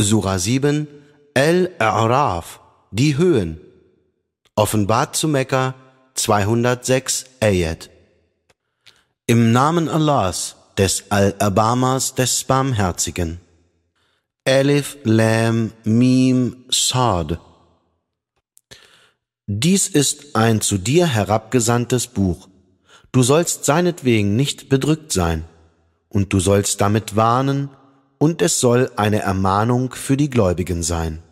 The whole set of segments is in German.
Surah 7, El-A'raf, die Höhen. Offenbart zu Mekka 206 Ayat. Im Namen Allahs, des Al-Abamas, des Barmherzigen. Elif, Lam, Mim, Sad. Dies ist ein zu dir herabgesandtes Buch. Du sollst seinetwegen nicht bedrückt sein, und du sollst damit warnen, und es soll eine Ermahnung für die Gläubigen sein.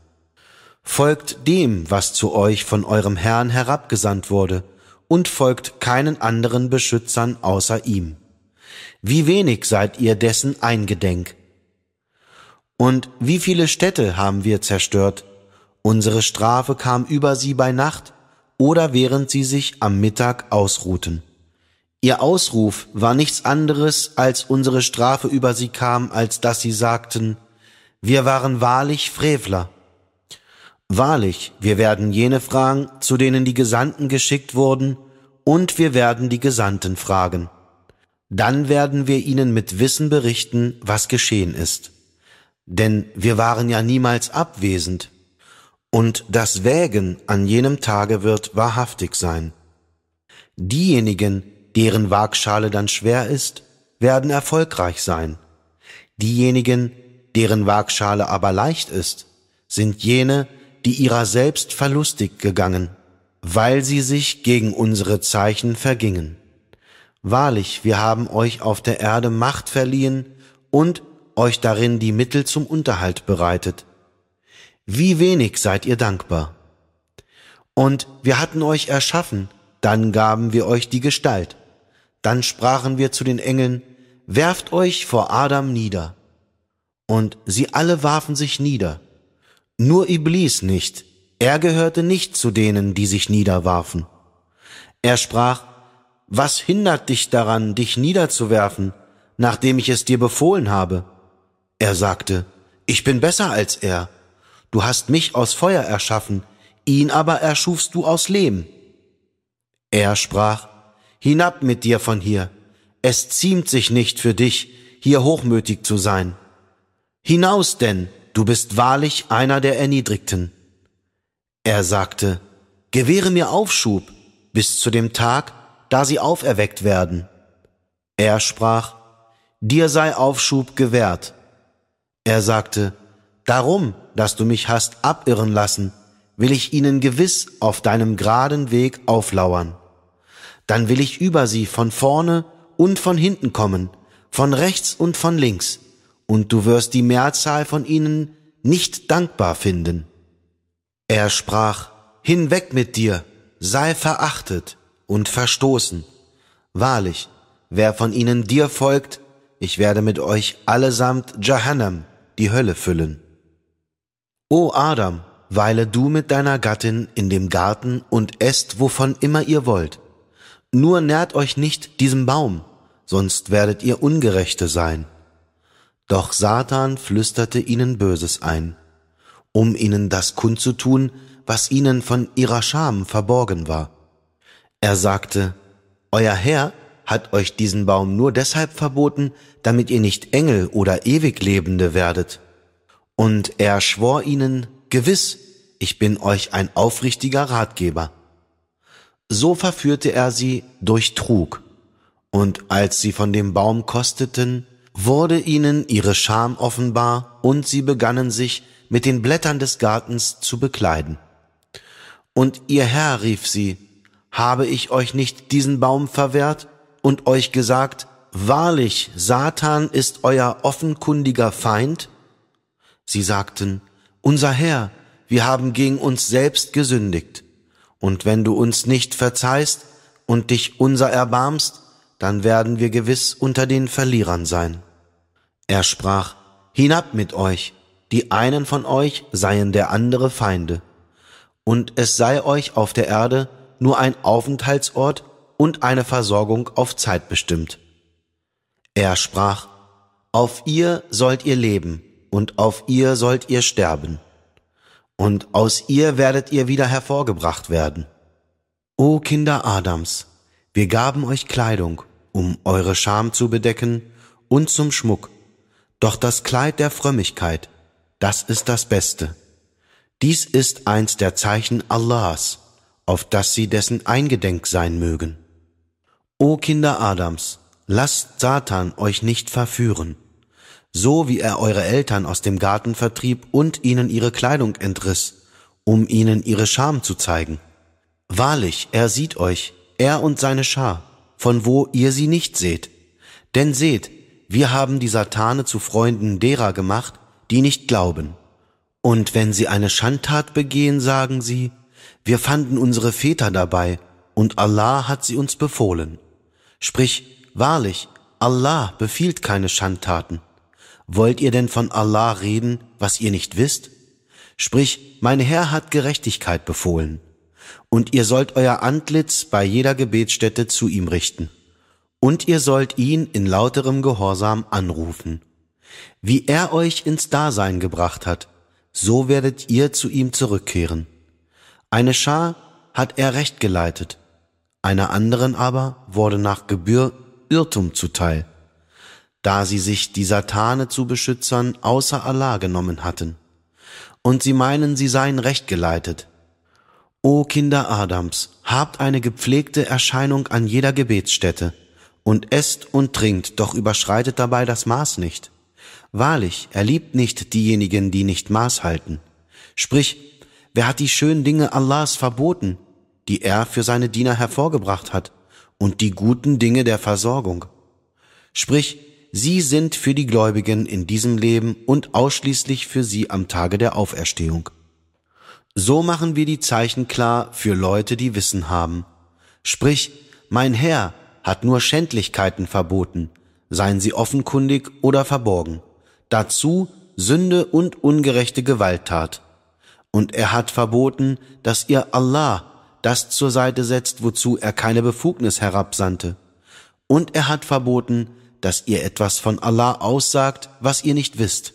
Folgt dem, was zu euch von eurem Herrn herabgesandt wurde, und folgt keinen anderen Beschützern außer ihm. Wie wenig seid ihr dessen eingedenk. Und wie viele Städte haben wir zerstört? Unsere Strafe kam über sie bei Nacht oder während sie sich am Mittag ausruhten. Ihr Ausruf war nichts anderes, als unsere Strafe über sie kam, als dass sie sagten, wir waren wahrlich Frevler. Wahrlich, wir werden jene fragen, zu denen die Gesandten geschickt wurden, und wir werden die Gesandten fragen. Dann werden wir ihnen mit Wissen berichten, was geschehen ist. Denn wir waren ja niemals abwesend, und das Wägen an jenem Tage wird wahrhaftig sein. Diejenigen, deren Waagschale dann schwer ist, werden erfolgreich sein. Diejenigen, deren Waagschale aber leicht ist, sind jene, die ihrer selbst verlustig gegangen, weil sie sich gegen unsere Zeichen vergingen. Wahrlich, wir haben euch auf der Erde Macht verliehen und euch darin die Mittel zum Unterhalt bereitet. Wie wenig seid ihr dankbar. Und wir hatten euch erschaffen, dann gaben wir euch die Gestalt. Dann sprachen wir zu den Engeln, werft euch vor Adam nieder. Und sie alle warfen sich nieder. Nur Iblis nicht, er gehörte nicht zu denen, die sich niederwarfen. Er sprach, was hindert dich daran, dich niederzuwerfen, nachdem ich es dir befohlen habe? Er sagte, ich bin besser als er. Du hast mich aus Feuer erschaffen, ihn aber erschufst du aus Lehm. Er sprach, Hinab mit dir von hier. Es ziemt sich nicht für dich, hier hochmütig zu sein. Hinaus denn, du bist wahrlich einer der Erniedrigten. Er sagte, Gewähre mir Aufschub bis zu dem Tag, da sie auferweckt werden. Er sprach, Dir sei Aufschub gewährt. Er sagte, Darum, dass du mich hast abirren lassen, will ich ihnen gewiss auf deinem geraden Weg auflauern dann will ich über sie von vorne und von hinten kommen, von rechts und von links, und du wirst die Mehrzahl von ihnen nicht dankbar finden. Er sprach, Hinweg mit dir, sei verachtet und verstoßen. Wahrlich, wer von ihnen dir folgt, ich werde mit euch allesamt Jahannam, die Hölle füllen. O Adam, weile du mit deiner Gattin in dem Garten und esst, wovon immer ihr wollt. Nur nährt euch nicht diesem Baum, sonst werdet ihr Ungerechte sein. Doch Satan flüsterte ihnen Böses ein, um ihnen das kundzutun, was ihnen von ihrer Scham verborgen war. Er sagte, Euer Herr hat euch diesen Baum nur deshalb verboten, damit ihr nicht Engel oder Ewiglebende werdet. Und er schwor ihnen, Gewiss, ich bin euch ein aufrichtiger Ratgeber. So verführte er sie durch Trug, und als sie von dem Baum kosteten, wurde ihnen ihre Scham offenbar, und sie begannen sich mit den Blättern des Gartens zu bekleiden. Und ihr Herr rief sie, habe ich euch nicht diesen Baum verwehrt und euch gesagt, wahrlich, Satan ist euer offenkundiger Feind? Sie sagten, unser Herr, wir haben gegen uns selbst gesündigt. Und wenn du uns nicht verzeihst und dich unser erbarmst, dann werden wir gewiss unter den Verlierern sein. Er sprach, Hinab mit euch, die einen von euch seien der andere Feinde, und es sei euch auf der Erde nur ein Aufenthaltsort und eine Versorgung auf Zeit bestimmt. Er sprach, Auf ihr sollt ihr leben, und auf ihr sollt ihr sterben und aus ihr werdet ihr wieder hervorgebracht werden. O Kinder Adams, wir gaben euch Kleidung, um eure Scham zu bedecken und zum Schmuck, doch das Kleid der Frömmigkeit, das ist das Beste. Dies ist eins der Zeichen Allahs, auf das sie dessen eingedenk sein mögen. O Kinder Adams, lasst Satan euch nicht verführen, so wie er eure Eltern aus dem Garten vertrieb und ihnen ihre Kleidung entriss, um ihnen ihre Scham zu zeigen. Wahrlich, er sieht euch, er und seine Schar, von wo ihr sie nicht seht. Denn seht, wir haben die Satane zu Freunden derer gemacht, die nicht glauben. Und wenn sie eine Schandtat begehen, sagen sie, wir fanden unsere Väter dabei, und Allah hat sie uns befohlen. Sprich, wahrlich, Allah befiehlt keine Schandtaten. Wollt ihr denn von Allah reden, was ihr nicht wisst? Sprich, mein Herr hat Gerechtigkeit befohlen. Und ihr sollt euer Antlitz bei jeder Gebetsstätte zu ihm richten. Und ihr sollt ihn in lauterem Gehorsam anrufen. Wie er euch ins Dasein gebracht hat, so werdet ihr zu ihm zurückkehren. Eine Schar hat er recht geleitet, einer anderen aber wurde nach Gebühr Irrtum zuteil, da sie sich die Satane zu Beschützern außer Allah genommen hatten. Und sie meinen, sie seien recht geleitet. O Kinder Adams, habt eine gepflegte Erscheinung an jeder Gebetsstätte und esst und trinkt, doch überschreitet dabei das Maß nicht. Wahrlich, er liebt nicht diejenigen, die nicht Maß halten. Sprich, wer hat die schönen Dinge Allahs verboten, die er für seine Diener hervorgebracht hat, und die guten Dinge der Versorgung? Sprich, sie sind für die Gläubigen in diesem Leben und ausschließlich für sie am Tage der Auferstehung. So machen wir die Zeichen klar für Leute, die Wissen haben. Sprich, mein Herr hat nur Schändlichkeiten verboten, seien sie offenkundig oder verborgen dazu Sünde und ungerechte Gewalttat. Und er hat verboten, dass ihr Allah das zur Seite setzt, wozu er keine Befugnis herabsandte. Und er hat verboten, dass ihr etwas von Allah aussagt, was ihr nicht wisst.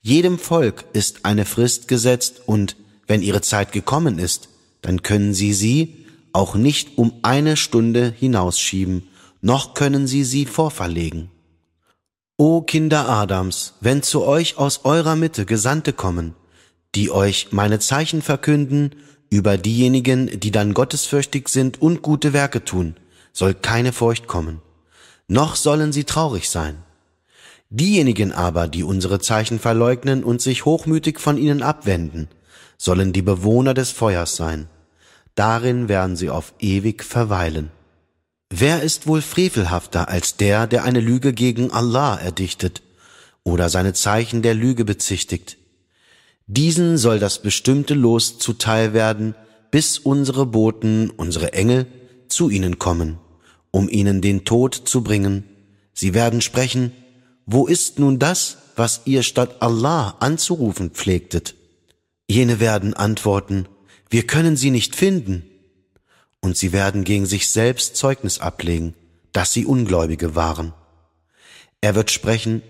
Jedem Volk ist eine Frist gesetzt und wenn ihre Zeit gekommen ist, dann können sie sie auch nicht um eine Stunde hinausschieben, noch können sie sie vorverlegen. O Kinder Adams, wenn zu euch aus eurer Mitte Gesandte kommen, die euch meine Zeichen verkünden, über diejenigen, die dann gottesfürchtig sind und gute Werke tun, soll keine Furcht kommen, noch sollen sie traurig sein. Diejenigen aber, die unsere Zeichen verleugnen und sich hochmütig von ihnen abwenden, sollen die Bewohner des Feuers sein. Darin werden sie auf ewig verweilen. Wer ist wohl frevelhafter als der, der eine Lüge gegen Allah erdichtet oder seine Zeichen der Lüge bezichtigt? Diesen soll das bestimmte Los zuteil werden, bis unsere Boten, unsere Engel, zu ihnen kommen, um ihnen den Tod zu bringen. Sie werden sprechen, wo ist nun das, was ihr statt Allah anzurufen pflegtet? Jene werden antworten, wir können sie nicht finden und sie werden gegen sich selbst Zeugnis ablegen, dass sie Ungläubige waren. Er wird sprechen,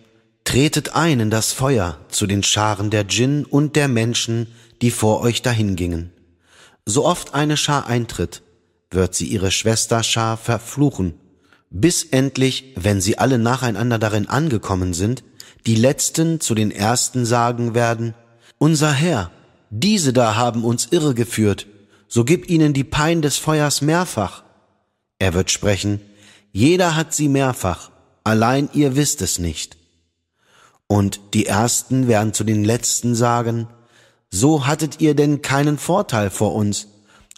tretet ein in das Feuer zu den Scharen der Djinn und der Menschen, die vor euch dahingingen. So oft eine Schar eintritt, wird sie ihre Schwester Schar verfluchen, bis endlich, wenn sie alle nacheinander darin angekommen sind, die Letzten zu den Ersten sagen werden, Unser Herr, diese da haben uns irregeführt, so gib ihnen die Pein des Feuers mehrfach. Er wird sprechen, jeder hat sie mehrfach, allein ihr wisst es nicht. Und die Ersten werden zu den Letzten sagen, so hattet ihr denn keinen Vorteil vor uns,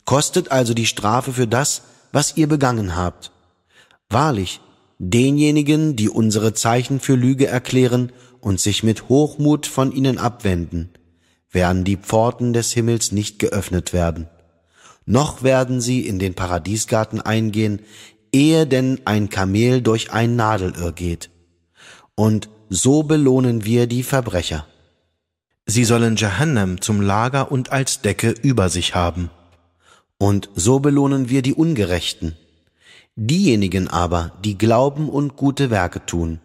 kostet also die Strafe für das, was ihr begangen habt. Wahrlich, denjenigen, die unsere Zeichen für Lüge erklären und sich mit Hochmut von ihnen abwenden, werden die Pforten des Himmels nicht geöffnet werden noch werden sie in den Paradiesgarten eingehen, ehe denn ein Kamel durch ein Nadelöhr geht. Und so belohnen wir die Verbrecher. Sie sollen Jahannam zum Lager und als Decke über sich haben. Und so belohnen wir die Ungerechten. Diejenigen aber, die glauben und gute Werke tun,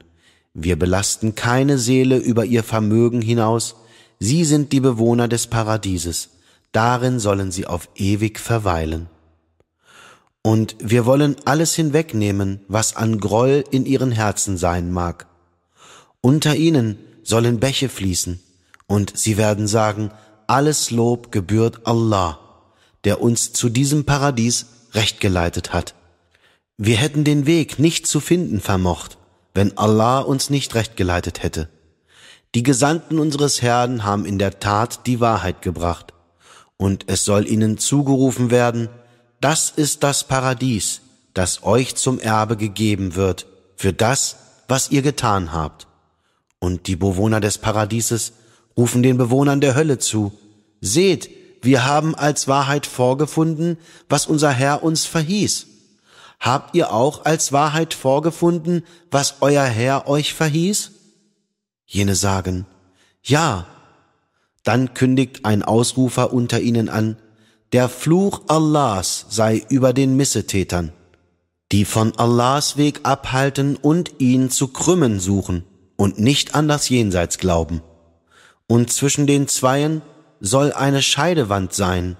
wir belasten keine Seele über ihr Vermögen hinaus, sie sind die Bewohner des Paradieses darin sollen sie auf ewig verweilen. Und wir wollen alles hinwegnehmen, was an Groll in ihren Herzen sein mag. Unter ihnen sollen Bäche fließen, Und sie werden sagen, alles Lob gebührt Allah, der uns zu diesem Paradies recht geleitet hat. Wir hätten den Weg nicht zu finden vermocht, wenn Allah uns nicht recht geleitet hätte. Die Gesandten unseres Herrn haben in der Tat die Wahrheit gebracht, und es soll ihnen zugerufen werden, das ist das Paradies, das euch zum Erbe gegeben wird, für das, was ihr getan habt. Und die Bewohner des Paradieses rufen den Bewohnern der Hölle zu, seht, wir haben als Wahrheit vorgefunden, was unser Herr uns verhieß. Habt ihr auch als Wahrheit vorgefunden, was euer Herr euch verhieß? Jene sagen, ja. Dann kündigt ein Ausrufer unter ihnen an, der Fluch Allahs sei über den Missetätern, die von Allahs Weg abhalten und ihn zu krümmen suchen und nicht an das Jenseits glauben. Und zwischen den Zweien soll eine Scheidewand sein,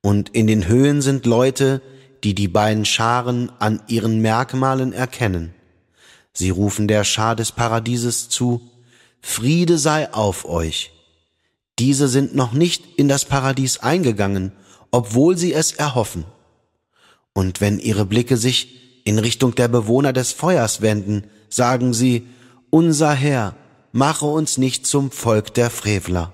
und in den Höhen sind Leute, die die beiden Scharen an ihren Merkmalen erkennen. Sie rufen der Schar des Paradieses zu, Friede sei auf euch. Diese sind noch nicht in das Paradies eingegangen, obwohl sie es erhoffen. Und wenn ihre Blicke sich in Richtung der Bewohner des Feuers wenden, sagen sie, unser Herr, mache uns nicht zum Volk der Frevler.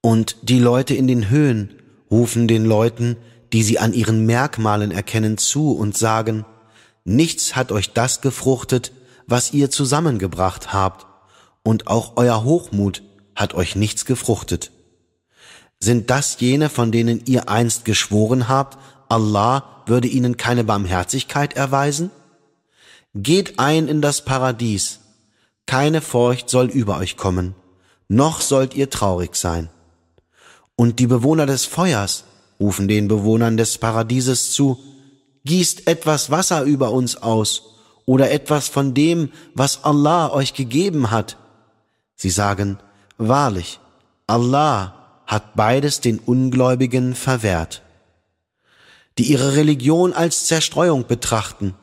Und die Leute in den Höhen rufen den Leuten, die sie an ihren Merkmalen erkennen, zu und sagen, nichts hat euch das gefruchtet, was ihr zusammengebracht habt, und auch euer Hochmut hat euch nichts gefruchtet. Sind das jene, von denen ihr einst geschworen habt, Allah würde ihnen keine Barmherzigkeit erweisen? Geht ein in das Paradies, keine Furcht soll über euch kommen, noch sollt ihr traurig sein. Und die Bewohner des Feuers rufen den Bewohnern des Paradieses zu, gießt etwas Wasser über uns aus oder etwas von dem, was Allah euch gegeben hat. Sie sagen, wahrlich, Allah hat beides den Ungläubigen verwehrt, die ihre Religion als Zerstreuung betrachten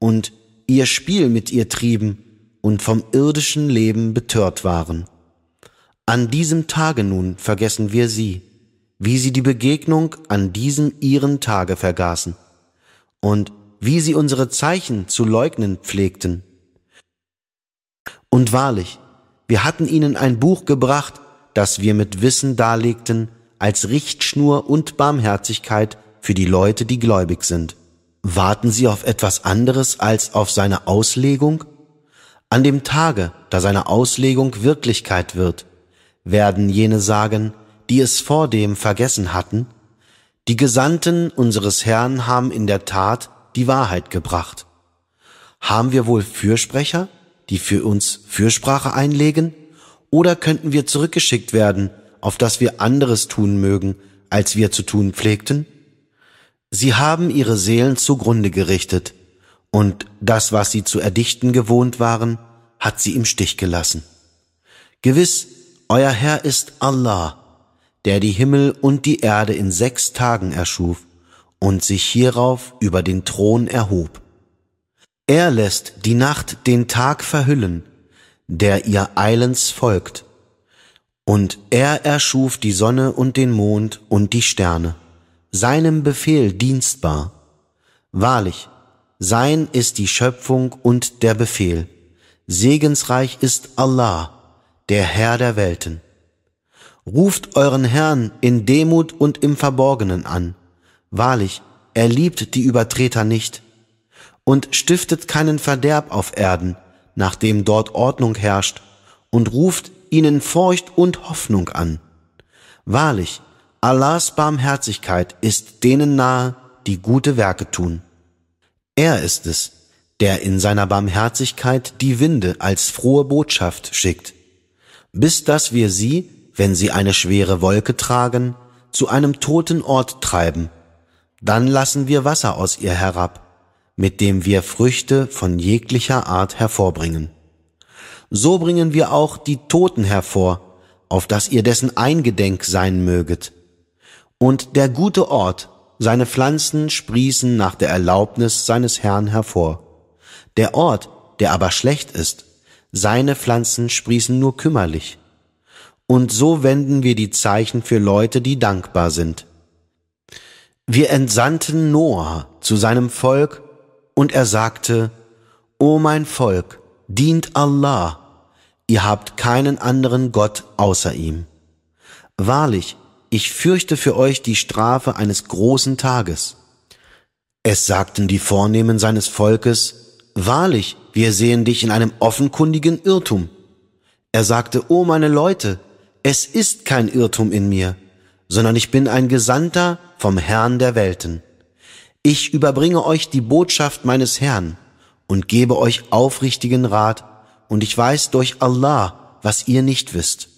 und ihr Spiel mit ihr trieben und vom irdischen Leben betört waren. An diesem Tage nun vergessen wir sie wie sie die Begegnung an diesem ihren Tage vergaßen und wie sie unsere Zeichen zu leugnen pflegten. Und wahrlich, wir hatten ihnen ein Buch gebracht, das wir mit Wissen darlegten, als Richtschnur und Barmherzigkeit für die Leute, die gläubig sind. Warten sie auf etwas anderes als auf seine Auslegung? An dem Tage, da seine Auslegung Wirklichkeit wird, werden jene sagen, die es vordem vergessen hatten, die Gesandten unseres Herrn haben in der Tat die Wahrheit gebracht. Haben wir wohl Fürsprecher, die für uns Fürsprache einlegen, oder könnten wir zurückgeschickt werden, auf dass wir anderes tun mögen, als wir zu tun pflegten? Sie haben ihre Seelen zugrunde gerichtet, und das, was sie zu erdichten gewohnt waren, hat sie im Stich gelassen. Gewiss, euer Herr ist Allah, der die Himmel und die Erde in sechs Tagen erschuf und sich hierauf über den Thron erhob. Er lässt die Nacht den Tag verhüllen, der ihr eilends folgt, und er erschuf die Sonne und den Mond und die Sterne, seinem Befehl dienstbar. Wahrlich, sein ist die Schöpfung und der Befehl. Segensreich ist Allah, der Herr der Welten. Ruft euren Herrn in Demut und im Verborgenen an. Wahrlich, er liebt die Übertreter nicht. Und stiftet keinen Verderb auf Erden, nachdem dort Ordnung herrscht, und ruft ihnen Furcht und Hoffnung an. Wahrlich, Allahs Barmherzigkeit ist denen nahe, die gute Werke tun. Er ist es, der in seiner Barmherzigkeit die Winde als frohe Botschaft schickt, bis dass wir sie wenn sie eine schwere Wolke tragen, zu einem toten Ort treiben. Dann lassen wir Wasser aus ihr herab, mit dem wir Früchte von jeglicher Art hervorbringen. So bringen wir auch die Toten hervor, auf dass ihr dessen eingedenk sein möget. Und der gute Ort, seine Pflanzen sprießen nach der Erlaubnis seines Herrn hervor. Der Ort, der aber schlecht ist, seine Pflanzen sprießen nur kümmerlich und so wenden wir die Zeichen für Leute, die dankbar sind. Wir entsandten Noah zu seinem Volk, und er sagte, O mein Volk, dient Allah, ihr habt keinen anderen Gott außer ihm. Wahrlich, ich fürchte für euch die Strafe eines großen Tages. Es sagten die Vornehmen seines Volkes, Wahrlich, wir sehen dich in einem offenkundigen Irrtum. Er sagte, O meine Leute, es ist kein Irrtum in mir, sondern ich bin ein Gesandter vom Herrn der Welten. Ich überbringe euch die Botschaft meines Herrn und gebe euch aufrichtigen Rat, und ich weiß durch Allah, was ihr nicht wisst.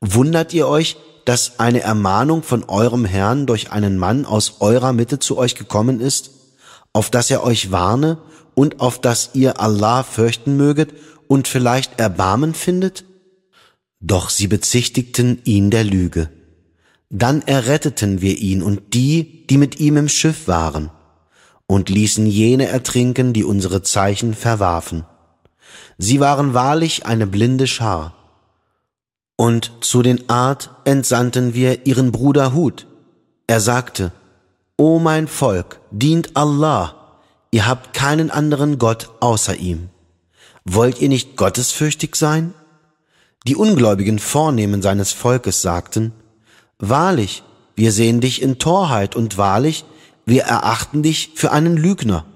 Wundert ihr euch, dass eine Ermahnung von eurem Herrn durch einen Mann aus eurer Mitte zu euch gekommen ist, auf dass er euch warne und auf dass ihr Allah fürchten möget und vielleicht Erbarmen findet? Doch sie bezichtigten ihn der Lüge. Dann erretteten wir ihn und die, die mit ihm im Schiff waren, und ließen jene ertrinken, die unsere Zeichen verwarfen. Sie waren wahrlich eine blinde Schar. Und zu den Art entsandten wir ihren Bruder Hud. Er sagte, O mein Volk, dient Allah, ihr habt keinen anderen Gott außer ihm. Wollt ihr nicht gottesfürchtig sein? Die Ungläubigen Vornehmen seines Volkes sagten, Wahrlich, wir sehen dich in Torheit und wahrlich, wir erachten dich für einen Lügner.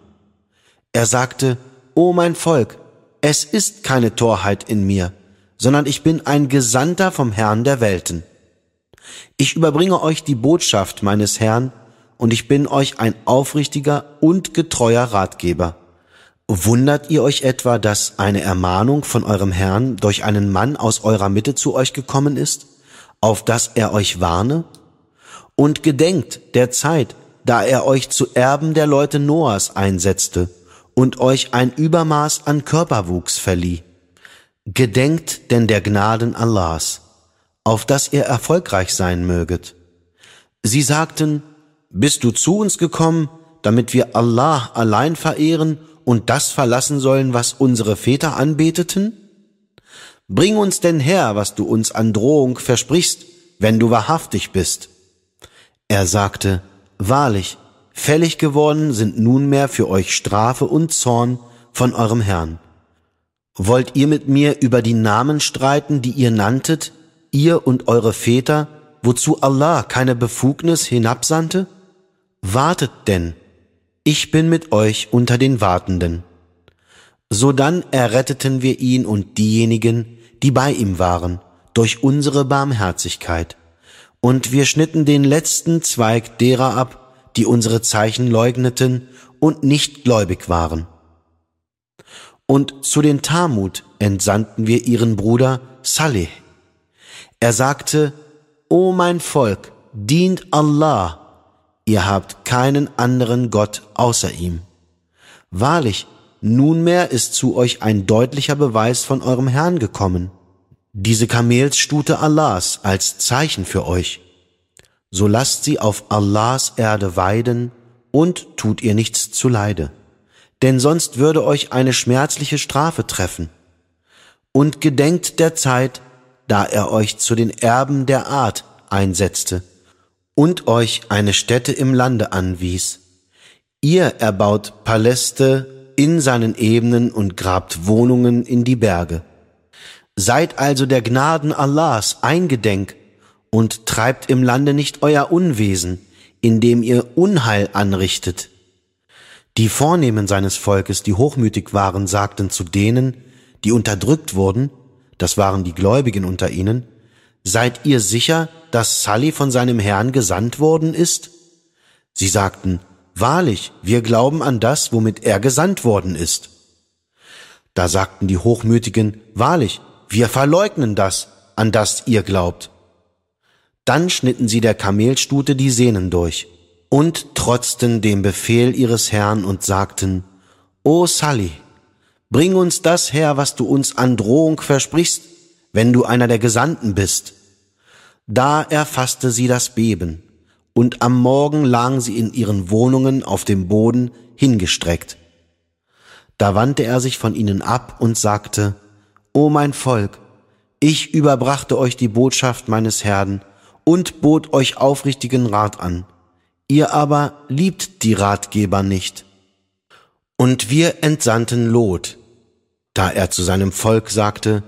Er sagte, O mein Volk, es ist keine Torheit in mir, sondern ich bin ein Gesandter vom Herrn der Welten. Ich überbringe euch die Botschaft meines Herrn, und ich bin euch ein aufrichtiger und getreuer Ratgeber. Wundert ihr euch etwa, dass eine Ermahnung von eurem Herrn durch einen Mann aus eurer Mitte zu euch gekommen ist, auf dass er euch warne? Und gedenkt der Zeit, da er euch zu Erben der Leute Noahs einsetzte und euch ein Übermaß an Körperwuchs verlieh. Gedenkt denn der Gnaden Allahs, auf dass ihr erfolgreich sein möget. Sie sagten, bist du zu uns gekommen, damit wir Allah allein verehren und das verlassen sollen, was unsere Väter anbeteten? Bring uns denn her, was du uns an Drohung versprichst, wenn du wahrhaftig bist. Er sagte, Wahrlich, Fällig geworden sind nunmehr für euch Strafe und Zorn von eurem Herrn. Wollt ihr mit mir über die Namen streiten, die ihr nanntet, ihr und eure Väter, wozu Allah keine Befugnis hinabsandte? Wartet denn, ich bin mit euch unter den Wartenden. Sodann erretteten wir ihn und diejenigen, die bei ihm waren, durch unsere Barmherzigkeit. Und wir schnitten den letzten Zweig derer ab, die unsere Zeichen leugneten und nicht gläubig waren. Und zu den Talmud entsandten wir ihren Bruder Saleh. Er sagte, O mein Volk, dient Allah, ihr habt keinen anderen Gott außer ihm. Wahrlich, nunmehr ist zu euch ein deutlicher Beweis von eurem Herrn gekommen, diese Kamelsstute Allahs als Zeichen für euch so lasst sie auf Allahs Erde weiden und tut ihr nichts zuleide, denn sonst würde euch eine schmerzliche Strafe treffen. Und gedenkt der Zeit, da er euch zu den Erben der Art einsetzte und euch eine Stätte im Lande anwies. Ihr erbaut Paläste in seinen Ebenen und grabt Wohnungen in die Berge. Seid also der Gnaden Allahs eingedenk und treibt im Lande nicht euer Unwesen, indem ihr Unheil anrichtet. Die Vornehmen seines Volkes, die hochmütig waren, sagten zu denen, die unterdrückt wurden, das waren die Gläubigen unter ihnen, Seid ihr sicher, dass Sally von seinem Herrn gesandt worden ist? Sie sagten, Wahrlich, wir glauben an das, womit er gesandt worden ist. Da sagten die Hochmütigen, Wahrlich, wir verleugnen das, an das ihr glaubt. Dann schnitten sie der Kamelstute die Sehnen durch und trotzten dem Befehl ihres Herrn und sagten, O Sally, bring uns das her, was du uns an Drohung versprichst, wenn du einer der Gesandten bist. Da erfasste sie das Beben, und am Morgen lagen sie in ihren Wohnungen auf dem Boden hingestreckt. Da wandte er sich von ihnen ab und sagte, O mein Volk, ich überbrachte euch die Botschaft meines Herrn und bot euch aufrichtigen Rat an. Ihr aber liebt die Ratgeber nicht. Und wir entsandten Lot, da er zu seinem Volk sagte,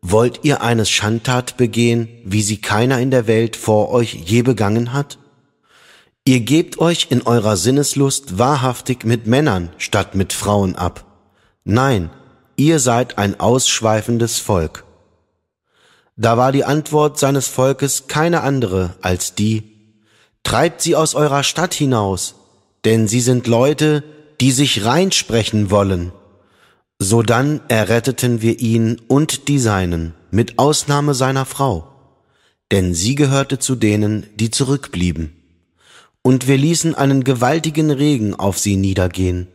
Wollt ihr eines Schandtat begehen, wie sie keiner in der Welt vor euch je begangen hat? Ihr gebt euch in eurer Sinneslust wahrhaftig mit Männern statt mit Frauen ab. Nein, ihr seid ein ausschweifendes Volk. Da war die Antwort seines Volkes keine andere als die, Treibt sie aus eurer Stadt hinaus, denn sie sind Leute, die sich reinsprechen wollen. Sodann erretteten wir ihn und die Seinen, mit Ausnahme seiner Frau, denn sie gehörte zu denen, die zurückblieben. Und wir ließen einen gewaltigen Regen auf sie niedergehen.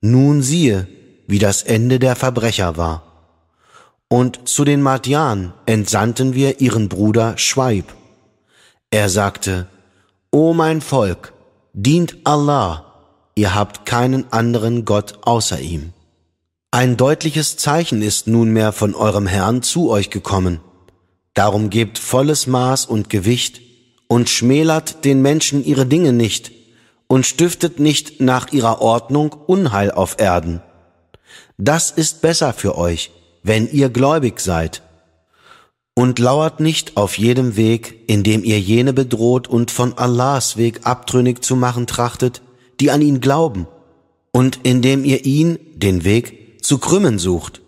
Nun siehe, wie das Ende der Verbrecher war. Und zu den Madian entsandten wir ihren Bruder Schweib. Er sagte, O mein Volk, dient Allah, ihr habt keinen anderen Gott außer ihm. Ein deutliches Zeichen ist nunmehr von eurem Herrn zu euch gekommen. Darum gebt volles Maß und Gewicht und schmälert den Menschen ihre Dinge nicht und stiftet nicht nach ihrer Ordnung Unheil auf Erden. Das ist besser für euch, wenn ihr gläubig seid. Und lauert nicht auf jedem Weg, indem ihr jene bedroht und von Allahs Weg abtrünnig zu machen trachtet, die an ihn glauben, und indem ihr ihn, den Weg, zu krümmen sucht.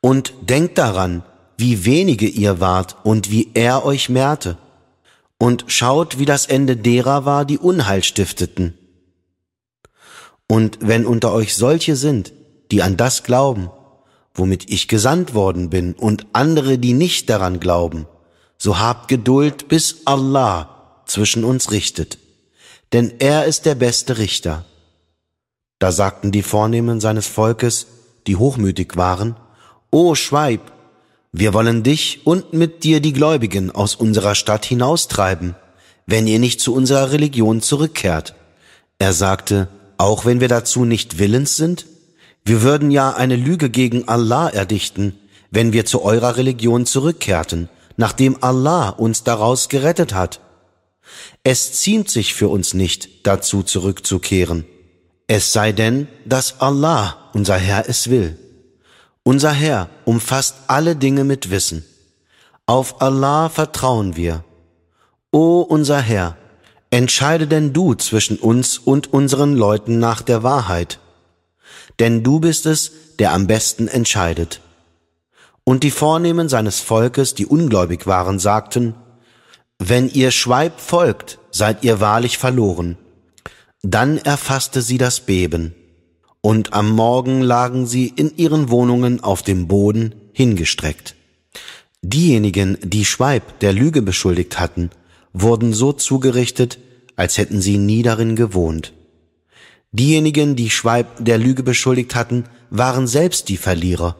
Und denkt daran, wie wenige ihr wart und wie er euch mehrte. Und schaut, wie das Ende derer war, die Unheil stifteten. Und wenn unter euch solche sind, die an das glauben, womit ich gesandt worden bin, und andere, die nicht daran glauben, so habt Geduld, bis Allah zwischen uns richtet. Denn er ist der beste Richter. Da sagten die Vornehmen seines Volkes, die hochmütig waren, O Schweib, wir wollen dich und mit dir die Gläubigen aus unserer Stadt hinaustreiben, wenn ihr nicht zu unserer Religion zurückkehrt. Er sagte, auch wenn wir dazu nicht willens sind? Wir würden ja eine Lüge gegen Allah erdichten, wenn wir zu eurer Religion zurückkehrten, nachdem Allah uns daraus gerettet hat. Es ziemt sich für uns nicht, dazu zurückzukehren. Es sei denn, dass Allah, unser Herr, es will. Unser Herr umfasst alle Dinge mit Wissen. Auf Allah vertrauen wir. O unser Herr, entscheide denn du zwischen uns und unseren Leuten nach der Wahrheit. Denn du bist es, der am besten entscheidet. Und die Vornehmen seines Volkes, die ungläubig waren, sagten, Wenn ihr Schweib folgt, seid ihr wahrlich verloren. Dann erfasste sie das Beben, und am Morgen lagen sie in ihren Wohnungen auf dem Boden hingestreckt. Diejenigen, die Schweib der Lüge beschuldigt hatten, wurden so zugerichtet, als hätten sie nie darin gewohnt. Diejenigen, die Schweib der Lüge beschuldigt hatten, waren selbst die Verlierer.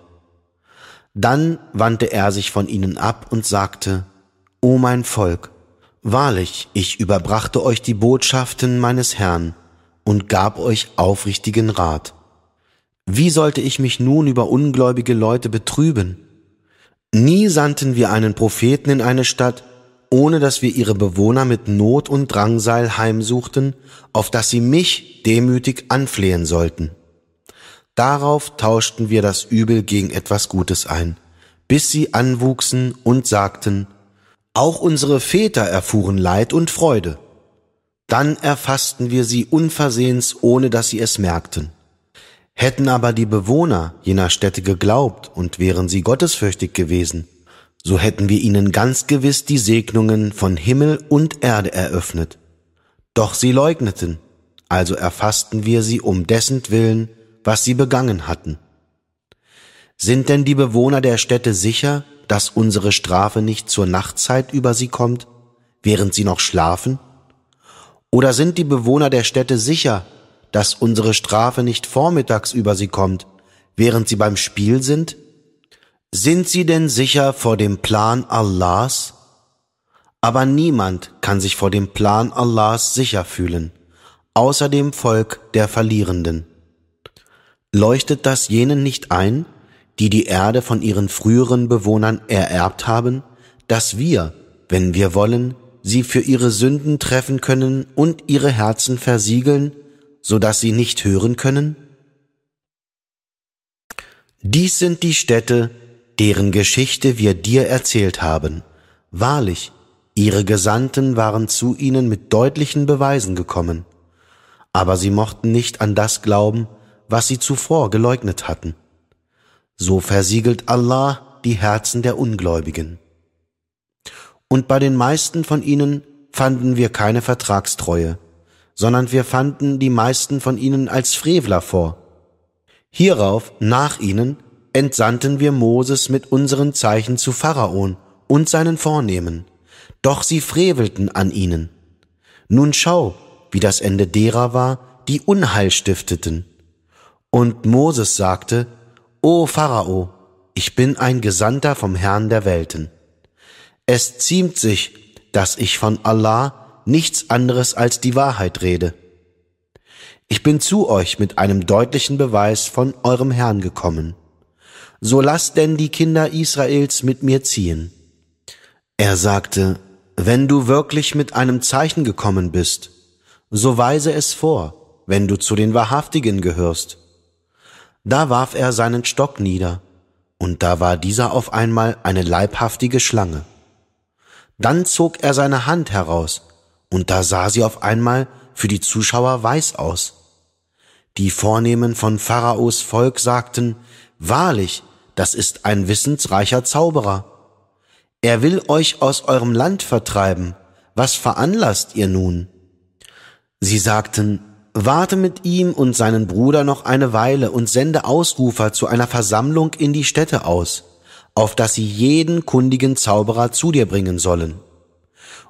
Dann wandte er sich von ihnen ab und sagte, O mein Volk, Wahrlich, ich überbrachte euch die Botschaften meines Herrn und gab euch aufrichtigen Rat. Wie sollte ich mich nun über ungläubige Leute betrüben? Nie sandten wir einen Propheten in eine Stadt, ohne dass wir ihre Bewohner mit Not und Drangsal heimsuchten, auf dass sie mich demütig anflehen sollten. Darauf tauschten wir das Übel gegen etwas Gutes ein, bis sie anwuchsen und sagten, auch unsere Väter erfuhren Leid und Freude. Dann erfassten wir sie unversehens, ohne dass sie es merkten. Hätten aber die Bewohner jener Städte geglaubt und wären sie gottesfürchtig gewesen, so hätten wir ihnen ganz gewiss die Segnungen von Himmel und Erde eröffnet. Doch sie leugneten, also erfassten wir sie um dessen Willen, was sie begangen hatten. Sind denn die Bewohner der Städte sicher, dass unsere Strafe nicht zur Nachtzeit über sie kommt, während sie noch schlafen? Oder sind die Bewohner der Städte sicher, dass unsere Strafe nicht vormittags über sie kommt, während sie beim Spiel sind? Sind sie denn sicher vor dem Plan Allahs? Aber niemand kann sich vor dem Plan Allahs sicher fühlen, außer dem Volk der Verlierenden. Leuchtet das jenen nicht ein, die die Erde von ihren früheren Bewohnern ererbt haben, dass wir, wenn wir wollen, sie für ihre Sünden treffen können und ihre Herzen versiegeln, so dass sie nicht hören können? Dies sind die Städte, deren Geschichte wir dir erzählt haben. Wahrlich, ihre Gesandten waren zu ihnen mit deutlichen Beweisen gekommen, aber sie mochten nicht an das glauben, was sie zuvor geleugnet hatten. So versiegelt Allah die Herzen der Ungläubigen. Und bei den meisten von ihnen fanden wir keine Vertragstreue, sondern wir fanden die meisten von ihnen als Frevler vor. Hierauf, nach ihnen, entsandten wir Moses mit unseren Zeichen zu Pharaon und seinen Vornehmen, doch sie frevelten an ihnen. Nun schau, wie das Ende derer war, die Unheil stifteten. Und Moses sagte, O Pharao, ich bin ein Gesandter vom Herrn der Welten. Es ziemt sich, dass ich von Allah nichts anderes als die Wahrheit rede. Ich bin zu euch mit einem deutlichen Beweis von eurem Herrn gekommen. So lasst denn die Kinder Israels mit mir ziehen. Er sagte, wenn du wirklich mit einem Zeichen gekommen bist, so weise es vor, wenn du zu den Wahrhaftigen gehörst. Da warf er seinen Stock nieder, und da war dieser auf einmal eine leibhaftige Schlange. Dann zog er seine Hand heraus, und da sah sie auf einmal für die Zuschauer weiß aus. Die Vornehmen von Pharaos Volk sagten, Wahrlich, das ist ein wissensreicher Zauberer. Er will euch aus eurem Land vertreiben. Was veranlasst ihr nun? Sie sagten, Warte mit ihm und seinen Bruder noch eine Weile und sende Ausrufer zu einer Versammlung in die Städte aus auf dass sie jeden kundigen Zauberer zu dir bringen sollen.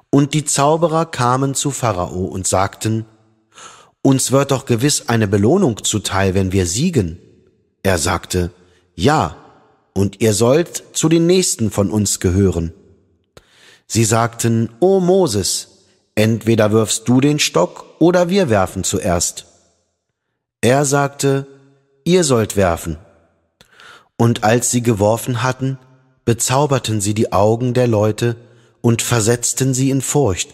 Und die Zauberer kamen zu Pharao und sagten, uns wird doch gewiss eine Belohnung zuteil, wenn wir siegen. Er sagte, ja, und ihr sollt zu den Nächsten von uns gehören. Sie sagten, O Moses, entweder wirfst du den Stock oder wir werfen zuerst. Er sagte, ihr sollt werfen. Und als sie geworfen hatten, bezauberten sie die Augen der Leute und versetzten sie in Furcht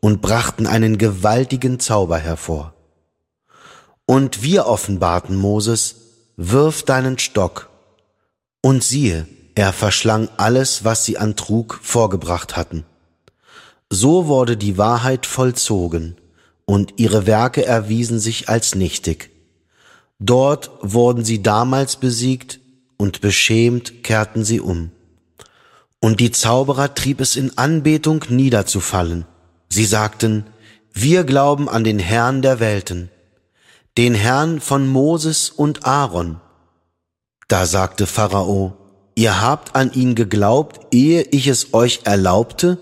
und brachten einen gewaltigen Zauber hervor. Und wir offenbarten Moses, wirf deinen Stock. Und siehe, er verschlang alles, was sie an Trug vorgebracht hatten. So wurde die Wahrheit vollzogen, und ihre Werke erwiesen sich als nichtig. Dort wurden sie damals besiegt, und beschämt kehrten sie um. Und die Zauberer trieb es in Anbetung niederzufallen. Sie sagten, wir glauben an den Herrn der Welten, den Herrn von Moses und Aaron. Da sagte Pharao, ihr habt an ihn geglaubt, ehe ich es euch erlaubte?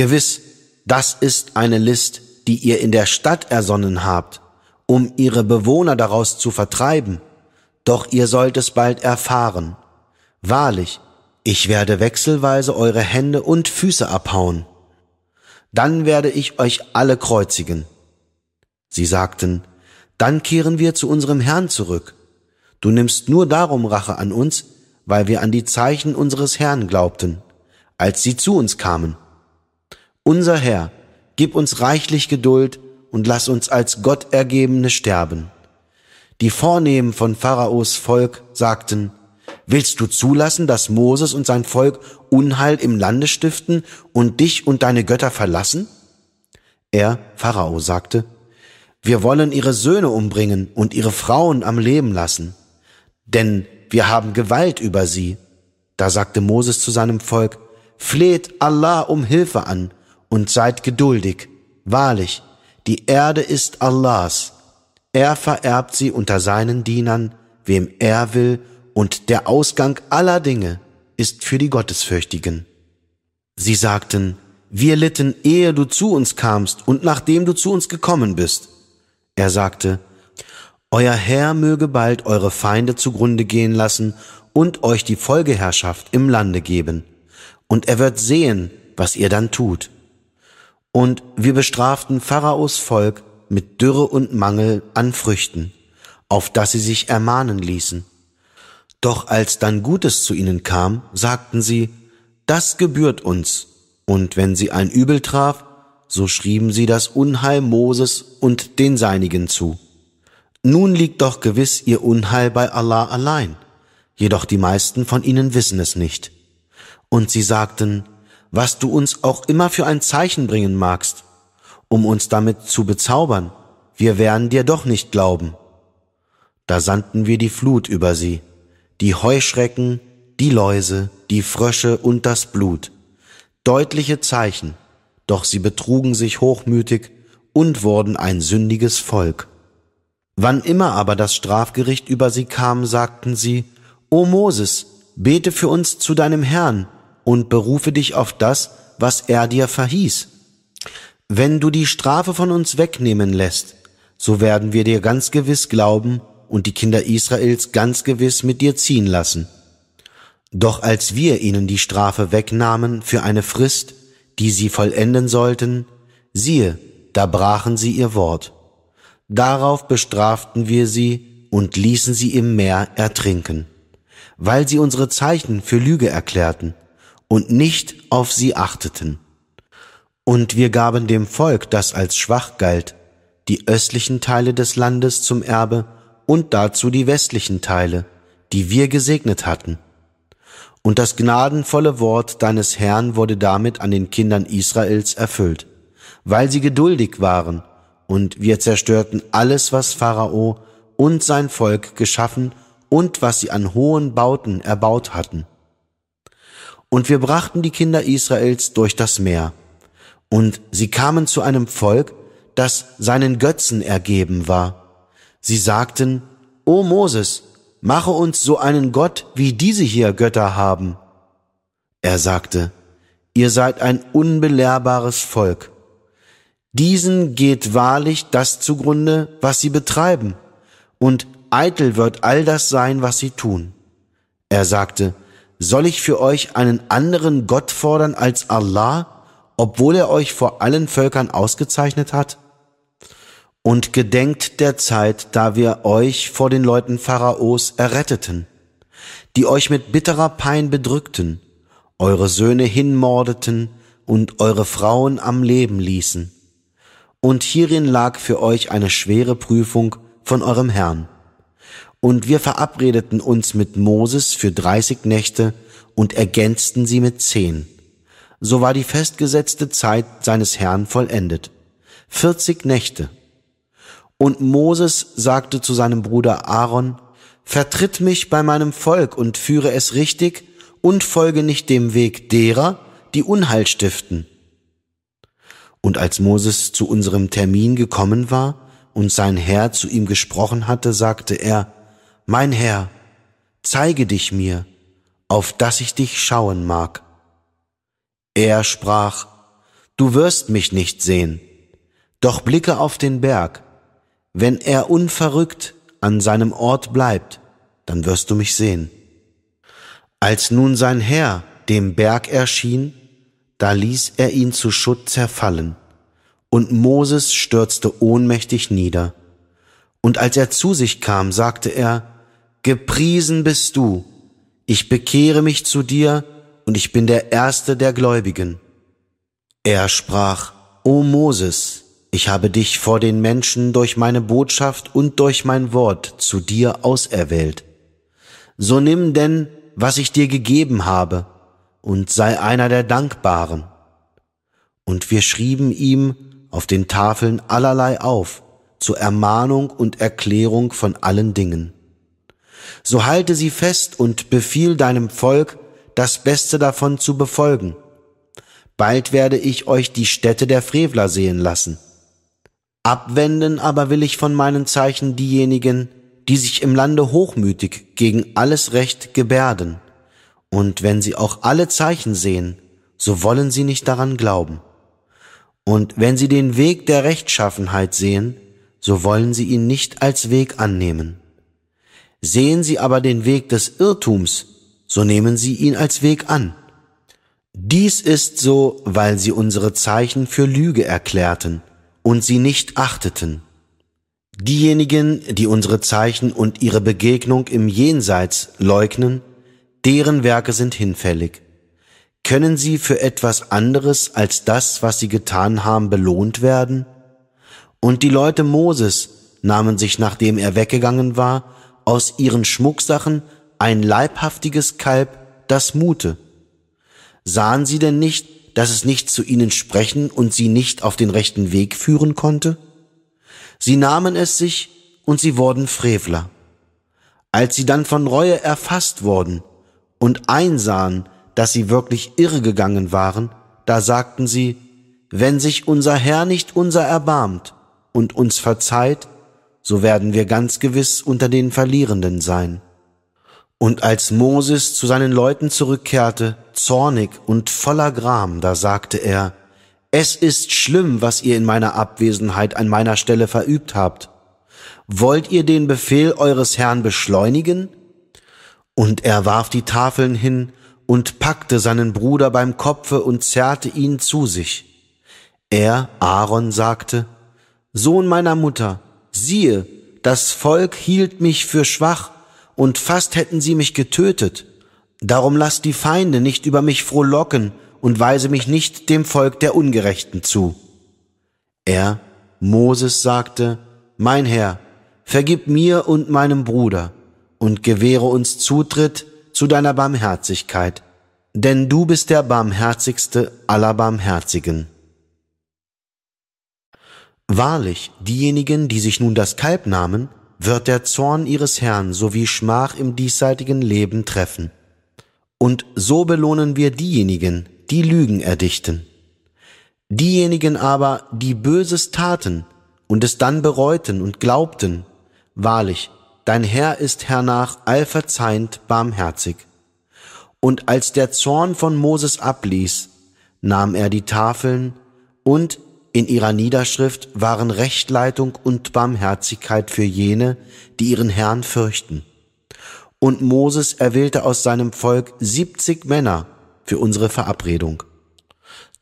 Gewiss, das ist eine List, die ihr in der Stadt ersonnen habt, um ihre Bewohner daraus zu vertreiben doch ihr sollt es bald erfahren. Wahrlich, ich werde wechselweise eure Hände und Füße abhauen. Dann werde ich euch alle kreuzigen. Sie sagten, dann kehren wir zu unserem Herrn zurück. Du nimmst nur darum Rache an uns, weil wir an die Zeichen unseres Herrn glaubten, als sie zu uns kamen. Unser Herr, gib uns reichlich Geduld und lass uns als Gottergebene sterben. Die Vornehmen von Pharaos Volk sagten, Willst du zulassen, dass Moses und sein Volk Unheil im Lande stiften und dich und deine Götter verlassen? Er, Pharao, sagte, wir wollen ihre Söhne umbringen und ihre Frauen am Leben lassen, denn wir haben Gewalt über sie. Da sagte Moses zu seinem Volk, fleht Allah um Hilfe an und seid geduldig. Wahrlich, die Erde ist Allahs er vererbt sie unter seinen Dienern, wem er will, und der Ausgang aller Dinge ist für die Gottesfürchtigen. Sie sagten, wir litten, ehe du zu uns kamst und nachdem du zu uns gekommen bist. Er sagte, Euer Herr möge bald eure Feinde zugrunde gehen lassen und euch die Folgeherrschaft im Lande geben. Und er wird sehen, was ihr dann tut. Und wir bestraften Pharaos Volk mit Dürre und Mangel an Früchten, auf dass sie sich ermahnen ließen. Doch als dann Gutes zu ihnen kam, sagten sie, das gebührt uns. Und wenn sie ein Übel traf, so schrieben sie das Unheil Moses und den Seinigen zu. Nun liegt doch gewiss ihr Unheil bei Allah allein, jedoch die meisten von ihnen wissen es nicht. Und sie sagten, was du uns auch immer für ein Zeichen bringen magst, um uns damit zu bezaubern, wir werden dir doch nicht glauben. Da sandten wir die Flut über sie, die Heuschrecken, die Läuse, die Frösche und das Blut. Deutliche Zeichen, doch sie betrugen sich hochmütig und wurden ein sündiges Volk. Wann immer aber das Strafgericht über sie kam, sagten sie, O Moses, bete für uns zu deinem Herrn und berufe dich auf das, was er dir verhieß. Wenn du die Strafe von uns wegnehmen lässt, so werden wir dir ganz gewiss glauben und die Kinder Israels ganz gewiss mit dir ziehen lassen. Doch als wir ihnen die Strafe wegnahmen für eine Frist, die sie vollenden sollten, siehe, da brachen sie ihr Wort. Darauf bestraften wir sie und ließen sie im Meer ertrinken, weil sie unsere Zeichen für Lüge erklärten und nicht auf sie achteten. Und wir gaben dem Volk, das als schwach galt, die östlichen Teile des Landes zum Erbe und dazu die westlichen Teile, die wir gesegnet hatten. Und das gnadenvolle Wort deines Herrn wurde damit an den Kindern Israels erfüllt, weil sie geduldig waren, und wir zerstörten alles, was Pharao und sein Volk geschaffen und was sie an hohen Bauten erbaut hatten. Und wir brachten die Kinder Israels durch das Meer, und sie kamen zu einem Volk, das seinen Götzen ergeben war, Sie sagten, O Moses, mache uns so einen Gott, wie diese hier Götter haben. Er sagte, ihr seid ein unbelehrbares Volk. Diesen geht wahrlich das zugrunde, was sie betreiben, und eitel wird all das sein, was sie tun. Er sagte, soll ich für euch einen anderen Gott fordern als Allah, obwohl er euch vor allen Völkern ausgezeichnet hat? und gedenkt der Zeit, da wir euch vor den Leuten Pharaos erretteten, die euch mit bitterer Pein bedrückten, eure Söhne hinmordeten und eure Frauen am Leben ließen. Und hierin lag für euch eine schwere Prüfung von eurem Herrn. Und wir verabredeten uns mit Moses für dreißig Nächte und ergänzten sie mit zehn. So war die festgesetzte Zeit seines Herrn vollendet. Vierzig Nächte. Und Moses sagte zu seinem Bruder Aaron, Vertritt mich bei meinem Volk und führe es richtig und folge nicht dem Weg derer, die Unheil stiften. Und als Moses zu unserem Termin gekommen war und sein Herr zu ihm gesprochen hatte, sagte er, Mein Herr, zeige dich mir, auf dass ich dich schauen mag. Er sprach, Du wirst mich nicht sehen, doch blicke auf den Berg, wenn er unverrückt an seinem Ort bleibt, dann wirst du mich sehen. Als nun sein Herr dem Berg erschien, da ließ er ihn zu Schutt zerfallen, und Moses stürzte ohnmächtig nieder. Und als er zu sich kam, sagte er, Gepriesen bist du, ich bekehre mich zu dir, und ich bin der Erste der Gläubigen. Er sprach, O Moses, ich habe dich vor den Menschen durch meine Botschaft und durch mein Wort zu dir auserwählt. So nimm denn, was ich dir gegeben habe, und sei einer der Dankbaren. Und wir schrieben ihm auf den Tafeln allerlei auf, zur Ermahnung und Erklärung von allen Dingen. So halte sie fest und befiehl deinem Volk, das Beste davon zu befolgen. Bald werde ich euch die Städte der Frevler sehen lassen Abwenden aber will ich von meinen Zeichen diejenigen, die sich im Lande hochmütig gegen alles Recht gebärden. Und wenn sie auch alle Zeichen sehen, so wollen sie nicht daran glauben. Und wenn sie den Weg der Rechtschaffenheit sehen, so wollen sie ihn nicht als Weg annehmen. Sehen sie aber den Weg des Irrtums, so nehmen sie ihn als Weg an. Dies ist so, weil sie unsere Zeichen für Lüge erklärten und sie nicht achteten. Diejenigen, die unsere Zeichen und ihre Begegnung im Jenseits leugnen, deren Werke sind hinfällig. Können sie für etwas anderes als das, was sie getan haben, belohnt werden? Und die Leute Moses nahmen sich, nachdem er weggegangen war, aus ihren Schmucksachen ein leibhaftiges Kalb, das mute. Sahen sie denn nicht, dass es nicht zu ihnen sprechen und sie nicht auf den rechten Weg führen konnte? Sie nahmen es sich und sie wurden Frevler. Als sie dann von Reue erfasst wurden und einsahen, dass sie wirklich irregegangen waren, da sagten sie, wenn sich unser Herr nicht unser erbarmt und uns verzeiht, so werden wir ganz gewiss unter den Verlierenden sein. Und als Moses zu seinen Leuten zurückkehrte, zornig und voller Gram, da sagte er, es ist schlimm, was ihr in meiner Abwesenheit an meiner Stelle verübt habt. Wollt ihr den Befehl eures Herrn beschleunigen? Und er warf die Tafeln hin und packte seinen Bruder beim Kopfe und zerrte ihn zu sich. Er, Aaron, sagte, Sohn meiner Mutter, siehe, das Volk hielt mich für schwach, und fast hätten sie mich getötet. Darum lass die Feinde nicht über mich frohlocken und weise mich nicht dem Volk der Ungerechten zu. Er, Moses, sagte, Mein Herr, vergib mir und meinem Bruder und gewähre uns Zutritt zu deiner Barmherzigkeit, denn du bist der barmherzigste aller Barmherzigen. Wahrlich, diejenigen, die sich nun das Kalb nahmen, wird der Zorn ihres Herrn sowie Schmach im diesseitigen Leben treffen. Und so belohnen wir diejenigen, die Lügen erdichten. Diejenigen aber, die Böses taten und es dann bereuten und glaubten, wahrlich, dein Herr ist hernach allverzeihend barmherzig. Und als der Zorn von Moses abließ, nahm er die Tafeln und in ihrer Niederschrift waren Rechtleitung und Barmherzigkeit für jene, die ihren Herrn fürchten. Und Moses erwählte aus seinem Volk siebzig Männer für unsere Verabredung.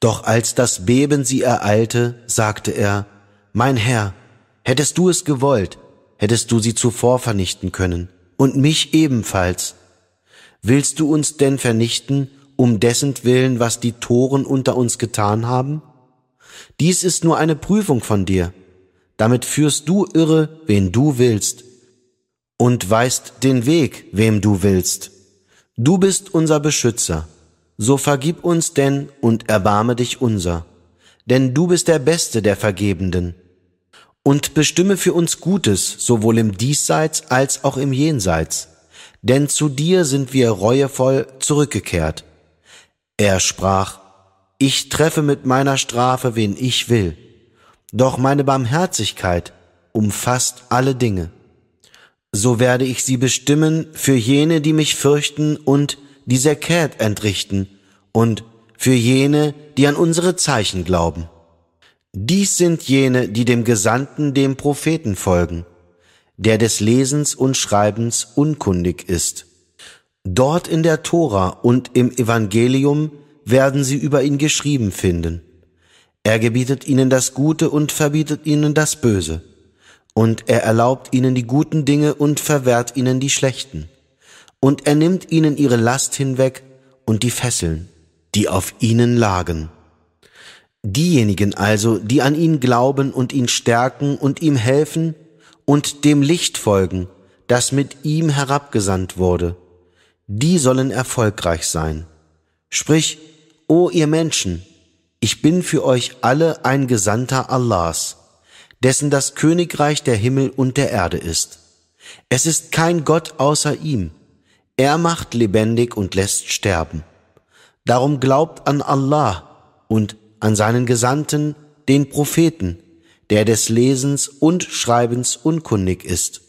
Doch als das Beben sie ereilte, sagte er, Mein Herr, hättest du es gewollt, hättest du sie zuvor vernichten können, und mich ebenfalls. Willst du uns denn vernichten, um dessen Willen, was die Toren unter uns getan haben? Dies ist nur eine Prüfung von dir. Damit führst du irre, wen du willst, und weißt den Weg, wem du willst. Du bist unser Beschützer. So vergib uns denn und erbarme dich unser. Denn du bist der Beste der Vergebenden. Und bestimme für uns Gutes, sowohl im Diesseits als auch im Jenseits. Denn zu dir sind wir reuevoll zurückgekehrt. Er sprach, ich treffe mit meiner Strafe, wen ich will. Doch meine Barmherzigkeit umfasst alle Dinge. So werde ich sie bestimmen für jene, die mich fürchten und die Sekät entrichten und für jene, die an unsere Zeichen glauben. Dies sind jene, die dem Gesandten, dem Propheten folgen, der des Lesens und Schreibens unkundig ist. Dort in der Tora und im Evangelium werden sie über ihn geschrieben finden. Er gebietet ihnen das Gute und verbietet ihnen das Böse. Und er erlaubt ihnen die guten Dinge und verwehrt ihnen die schlechten. Und er nimmt ihnen ihre Last hinweg und die Fesseln, die auf ihnen lagen. Diejenigen also, die an ihn glauben und ihn stärken und ihm helfen und dem Licht folgen, das mit ihm herabgesandt wurde, die sollen erfolgreich sein. Sprich, O ihr Menschen, ich bin für euch alle ein Gesandter Allahs, dessen das Königreich der Himmel und der Erde ist. Es ist kein Gott außer ihm. Er macht lebendig und lässt sterben. Darum glaubt an Allah und an seinen Gesandten, den Propheten, der des Lesens und Schreibens unkundig ist,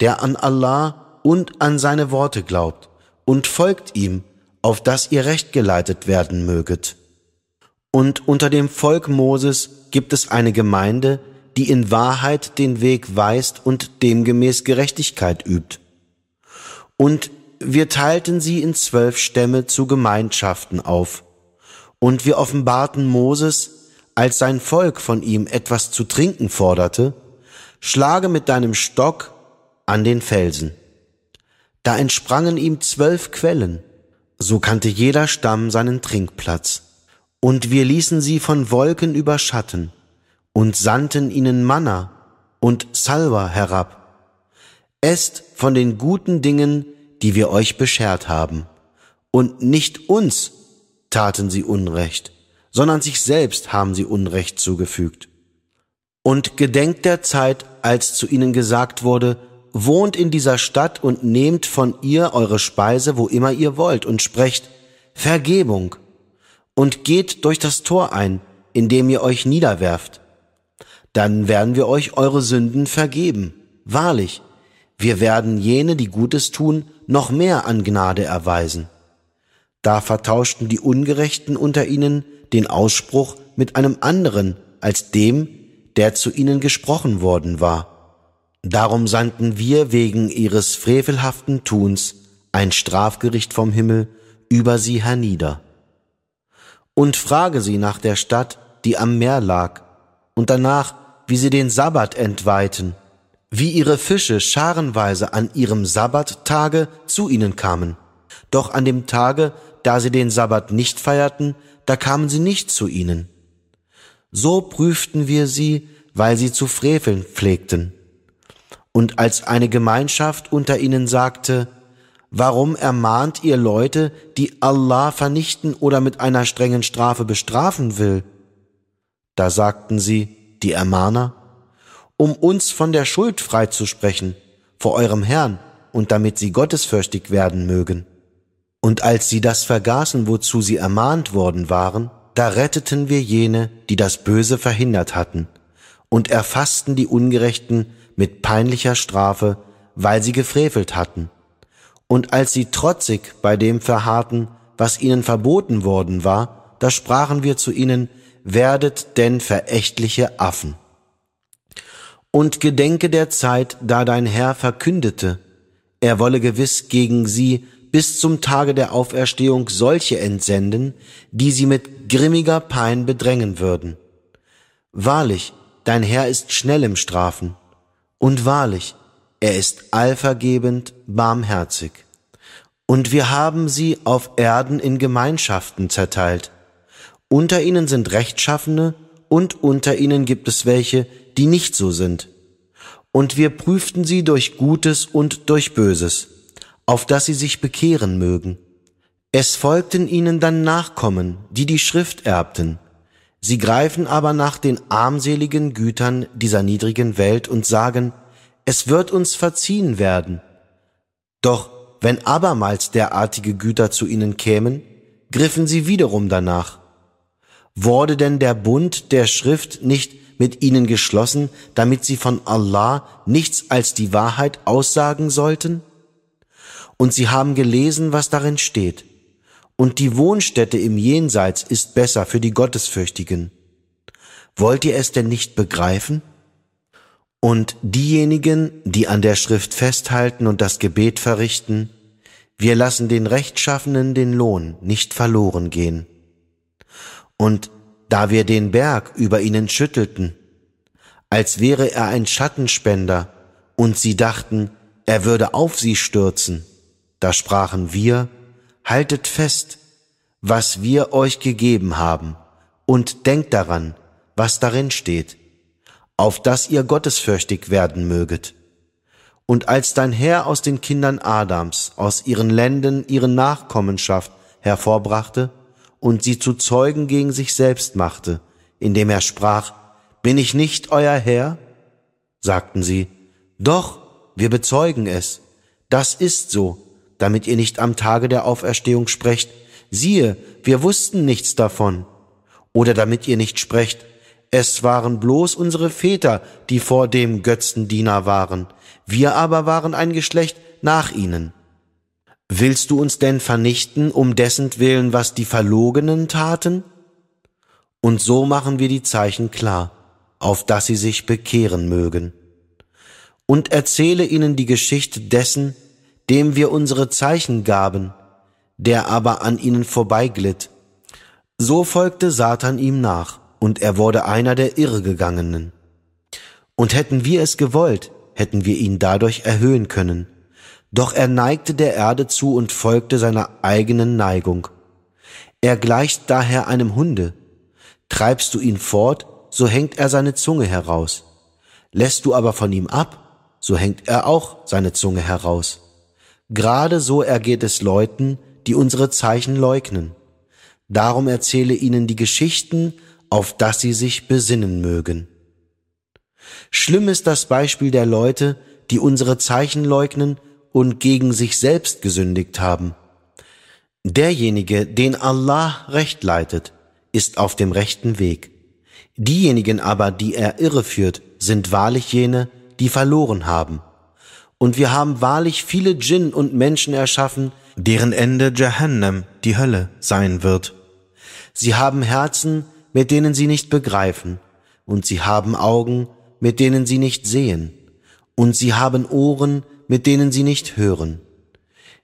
der an Allah und an seine Worte glaubt und folgt ihm auf das ihr recht geleitet werden möget. Und unter dem Volk Moses gibt es eine Gemeinde, die in Wahrheit den Weg weist und demgemäß Gerechtigkeit übt. Und wir teilten sie in zwölf Stämme zu Gemeinschaften auf. Und wir offenbarten Moses, als sein Volk von ihm etwas zu trinken forderte, schlage mit deinem Stock an den Felsen. Da entsprangen ihm zwölf Quellen, so kannte jeder Stamm seinen Trinkplatz. Und wir ließen sie von Wolken überschatten und sandten ihnen Manna und Salva herab. Esst von den guten Dingen, die wir euch beschert haben. Und nicht uns taten sie Unrecht, sondern sich selbst haben sie Unrecht zugefügt. Und gedenkt der Zeit, als zu ihnen gesagt wurde, wohnt in dieser Stadt und nehmt von ihr eure Speise, wo immer ihr wollt, und sprecht Vergebung, und geht durch das Tor ein, in dem ihr euch niederwerft. Dann werden wir euch eure Sünden vergeben. Wahrlich, wir werden jene, die Gutes tun, noch mehr an Gnade erweisen. Da vertauschten die Ungerechten unter ihnen den Ausspruch mit einem anderen als dem, der zu ihnen gesprochen worden war. Darum sandten wir wegen ihres frevelhaften Tuns ein Strafgericht vom Himmel über sie hernieder. Und frage sie nach der Stadt, die am Meer lag, und danach, wie sie den Sabbat entweihten, wie ihre Fische scharenweise an ihrem Sabbattage zu ihnen kamen. Doch an dem Tage, da sie den Sabbat nicht feierten, da kamen sie nicht zu ihnen. So prüften wir sie, weil sie zu freveln pflegten. Und als eine Gemeinschaft unter ihnen sagte, Warum ermahnt ihr Leute, die Allah vernichten oder mit einer strengen Strafe bestrafen will? Da sagten sie, die Ermahner, um uns von der Schuld freizusprechen vor eurem Herrn und damit sie gottesfürchtig werden mögen. Und als sie das vergaßen, wozu sie ermahnt worden waren, da retteten wir jene, die das Böse verhindert hatten, und erfassten die Ungerechten mit peinlicher Strafe, weil sie gefrevelt hatten. Und als sie trotzig bei dem verharrten, was ihnen verboten worden war, da sprachen wir zu ihnen, werdet denn verächtliche Affen. Und gedenke der Zeit, da dein Herr verkündete, er wolle gewiss gegen sie bis zum Tage der Auferstehung solche entsenden, die sie mit grimmiger Pein bedrängen würden. Wahrlich, dein Herr ist schnell im Strafen, und wahrlich, er ist allvergebend, barmherzig. Und wir haben sie auf Erden in Gemeinschaften zerteilt. Unter ihnen sind Rechtschaffene, und unter ihnen gibt es welche, die nicht so sind. Und wir prüften sie durch Gutes und durch Böses auf dass sie sich bekehren mögen. Es folgten ihnen dann Nachkommen, die die Schrift erbten. Sie greifen aber nach den armseligen Gütern dieser niedrigen Welt und sagen, es wird uns verziehen werden. Doch wenn abermals derartige Güter zu ihnen kämen, griffen sie wiederum danach. Wurde denn der Bund der Schrift nicht mit ihnen geschlossen, damit sie von Allah nichts als die Wahrheit aussagen sollten? und sie haben gelesen, was darin steht. Und die Wohnstätte im Jenseits ist besser für die Gottesfürchtigen. Wollt ihr es denn nicht begreifen? Und diejenigen, die an der Schrift festhalten und das Gebet verrichten, wir lassen den Rechtschaffenen den Lohn nicht verloren gehen. Und da wir den Berg über ihnen schüttelten, als wäre er ein Schattenspender, und sie dachten, er würde auf sie stürzen, da sprachen wir, haltet fest, was wir euch gegeben haben, und denkt daran, was darin steht, auf dass ihr gottesfürchtig werden möget. Und als dein Herr aus den Kindern Adams, aus ihren Ländern ihre Nachkommenschaft hervorbrachte und sie zu Zeugen gegen sich selbst machte, indem er sprach, bin ich nicht euer Herr? sagten sie, doch, wir bezeugen es, das ist so, damit ihr nicht am Tage der Auferstehung sprecht, siehe, wir wussten nichts davon. Oder damit ihr nicht sprecht, es waren bloß unsere Väter, die vor dem Götzendiener waren, wir aber waren ein Geschlecht nach ihnen. Willst du uns denn vernichten, um dessen willen, was die Verlogenen taten? Und so machen wir die Zeichen klar, auf dass sie sich bekehren mögen. Und erzähle ihnen die Geschichte dessen, dem wir unsere Zeichen gaben, der aber an ihnen vorbeiglitt. So folgte Satan ihm nach, und er wurde einer der Irrgegangenen. Und hätten wir es gewollt, hätten wir ihn dadurch erhöhen können. Doch er neigte der Erde zu und folgte seiner eigenen Neigung. Er gleicht daher einem Hunde. Treibst du ihn fort, so hängt er seine Zunge heraus. Lässt du aber von ihm ab, so hängt er auch seine Zunge heraus. Gerade so ergeht es Leuten, die unsere Zeichen leugnen. Darum erzähle ihnen die Geschichten, auf dass sie sich besinnen mögen. Schlimm ist das Beispiel der Leute, die unsere Zeichen leugnen und gegen sich selbst gesündigt haben. Derjenige, den Allah recht leitet, ist auf dem rechten Weg. Diejenigen aber, die er irreführt, sind wahrlich jene, die verloren haben. Und wir haben wahrlich viele Djinn und Menschen erschaffen, deren Ende Jahannam, die Hölle, sein wird. Sie haben Herzen, mit denen sie nicht begreifen, und sie haben Augen, mit denen sie nicht sehen, und sie haben Ohren, mit denen sie nicht hören.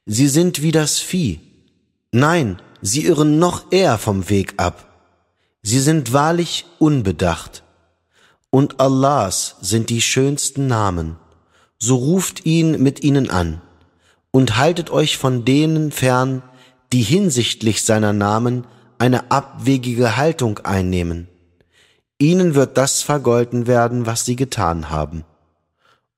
Sie sind wie das Vieh. Nein, sie irren noch eher vom Weg ab. Sie sind wahrlich unbedacht. Und Allahs sind die schönsten Namen. So ruft ihn mit ihnen an und haltet euch von denen fern, die hinsichtlich seiner Namen eine abwegige Haltung einnehmen. Ihnen wird das vergolten werden, was sie getan haben.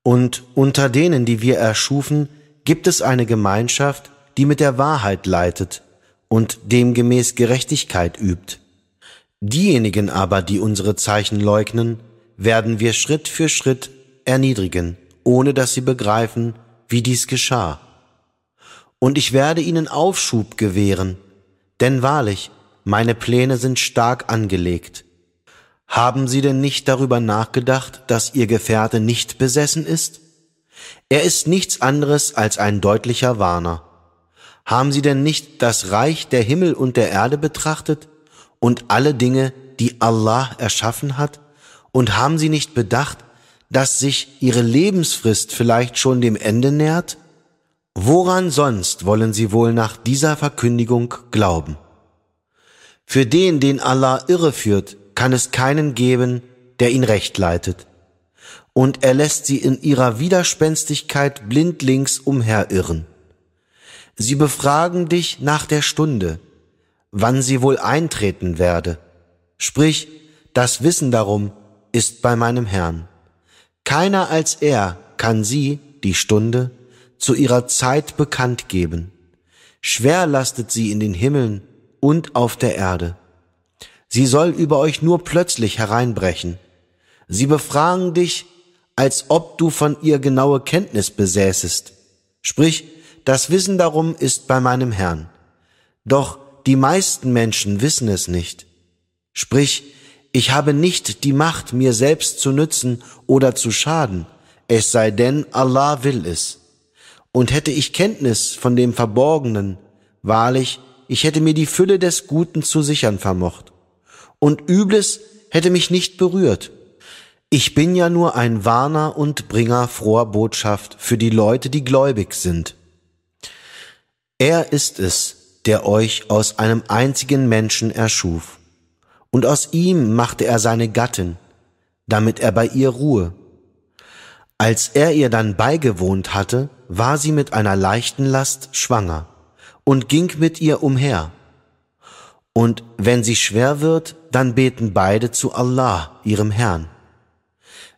Und unter denen, die wir erschufen, gibt es eine Gemeinschaft, die mit der Wahrheit leitet und demgemäß Gerechtigkeit übt. Diejenigen aber, die unsere Zeichen leugnen, werden wir Schritt für Schritt erniedrigen, ohne dass sie begreifen, wie dies geschah. Und ich werde ihnen Aufschub gewähren, denn wahrlich, meine Pläne sind stark angelegt. Haben Sie denn nicht darüber nachgedacht, dass Ihr Gefährte nicht besessen ist? Er ist nichts anderes als ein deutlicher Warner. Haben Sie denn nicht das Reich der Himmel und der Erde betrachtet und alle Dinge, die Allah erschaffen hat? Und haben Sie nicht bedacht, dass sich Ihre Lebensfrist vielleicht schon dem Ende nähert? Woran sonst wollen Sie wohl nach dieser Verkündigung glauben? Für den, den Allah irreführt, kann es keinen geben, der ihn recht leitet. Und er lässt sie in ihrer Widerspenstigkeit blindlings umherirren. Sie befragen dich nach der Stunde, wann sie wohl eintreten werde. Sprich, das Wissen darum ist bei meinem Herrn. Keiner als er kann sie, die Stunde, zu ihrer Zeit bekannt geben. Schwer lastet sie in den Himmeln und auf der Erde. Sie soll über euch nur plötzlich hereinbrechen. Sie befragen dich, als ob du von ihr genaue Kenntnis besäßest. Sprich, das Wissen darum ist bei meinem Herrn. Doch die meisten Menschen wissen es nicht. Sprich, ich habe nicht die Macht, mir selbst zu nützen oder zu schaden, es sei denn, Allah will es. Und hätte ich Kenntnis von dem Verborgenen, wahrlich, ich hätte mir die Fülle des Guten zu sichern vermocht und Übles hätte mich nicht berührt. Ich bin ja nur ein Warner und Bringer froher Botschaft für die Leute, die gläubig sind. Er ist es, der euch aus einem einzigen Menschen erschuf, und aus ihm machte er seine Gattin, damit er bei ihr ruhe. Als er ihr dann beigewohnt hatte, war sie mit einer leichten Last schwanger und ging mit ihr umher. Und wenn sie schwer wird, dann beten beide zu Allah, ihrem Herrn.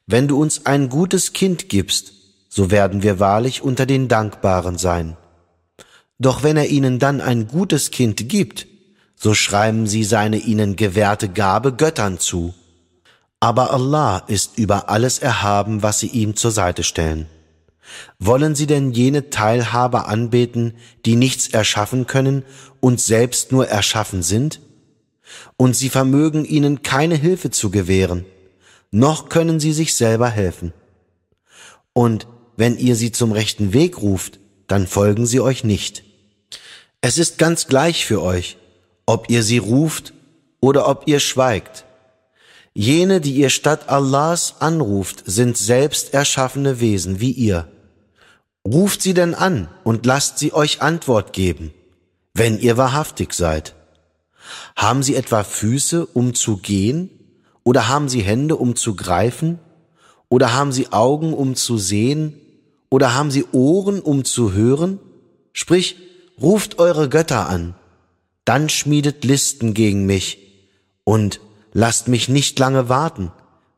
Wenn du uns ein gutes Kind gibst, so werden wir wahrlich unter den Dankbaren sein. Doch wenn er ihnen dann ein gutes Kind gibt, so schreiben sie seine ihnen gewährte Gabe Göttern zu. Aber Allah ist über alles erhaben, was sie ihm zur Seite stellen. Wollen sie denn jene Teilhaber anbeten, die nichts erschaffen können und selbst nur erschaffen sind? Und sie vermögen ihnen keine Hilfe zu gewähren, noch können sie sich selber helfen. Und wenn ihr sie zum rechten Weg ruft, dann folgen sie euch nicht. Es ist ganz gleich für euch, ob ihr sie ruft oder ob ihr schweigt. Jene, die ihr statt Allahs anruft, sind selbst erschaffene Wesen wie ihr. Ruft sie denn an und lasst sie euch Antwort geben, wenn ihr wahrhaftig seid. Haben sie etwa Füße, um zu gehen, oder haben sie Hände, um zu greifen? Oder haben sie Augen, um zu sehen? Oder haben sie Ohren, um zu hören? Sprich, ruft eure Götter an, dann schmiedet Listen gegen mich und lasst mich nicht lange warten.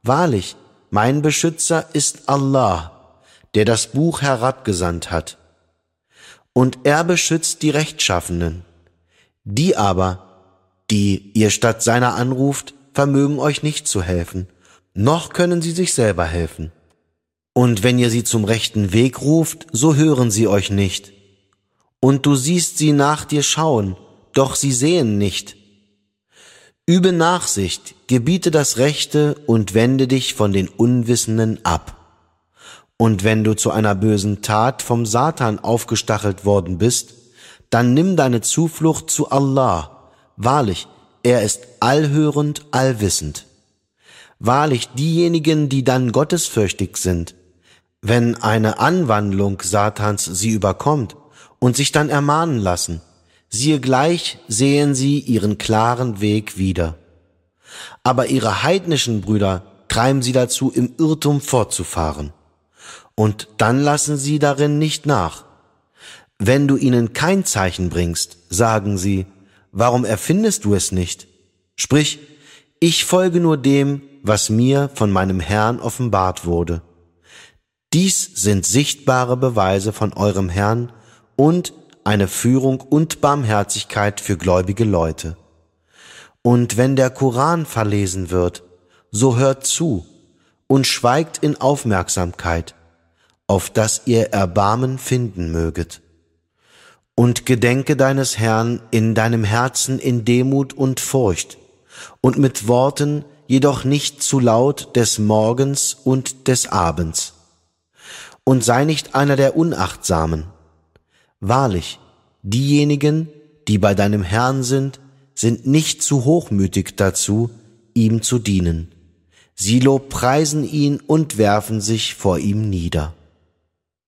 Wahrlich, mein Beschützer ist Allah, der das Buch herabgesandt hat. Und er beschützt die Rechtschaffenen. Die aber, die ihr statt seiner anruft, vermögen euch nicht zu helfen, noch können sie sich selber helfen. Und wenn ihr sie zum rechten Weg ruft, so hören sie euch nicht. Und du siehst sie nach dir schauen, doch sie sehen nicht. Übe Nachsicht, gebiete das Rechte und wende dich von den Unwissenden ab. Und wenn du zu einer bösen Tat vom Satan aufgestachelt worden bist, dann nimm deine Zuflucht zu Allah. Wahrlich, er ist allhörend, allwissend. Wahrlich, diejenigen, die dann gottesfürchtig sind, wenn eine Anwandlung Satans sie überkommt und sich dann ermahnen lassen, siehe gleich sehen sie ihren klaren Weg wieder. Aber ihre heidnischen Brüder treiben sie dazu, im Irrtum fortzufahren. Und dann lassen sie darin nicht nach. Wenn du ihnen kein Zeichen bringst, sagen sie, warum erfindest du es nicht? Sprich, ich folge nur dem, was mir von meinem Herrn offenbart wurde. Dies sind sichtbare Beweise von eurem Herrn und eine Führung und Barmherzigkeit für gläubige Leute. Und wenn der Koran verlesen wird, so hört zu und schweigt in Aufmerksamkeit, auf dass ihr Erbarmen finden möget. Und gedenke deines Herrn in deinem Herzen in Demut und Furcht und mit Worten, jedoch nicht zu laut des Morgens und des Abends. Und sei nicht einer der Unachtsamen. Wahrlich, diejenigen, die bei deinem Herrn sind, sind nicht zu hochmütig dazu, ihm zu dienen. Sie lobpreisen ihn und werfen sich vor ihm nieder.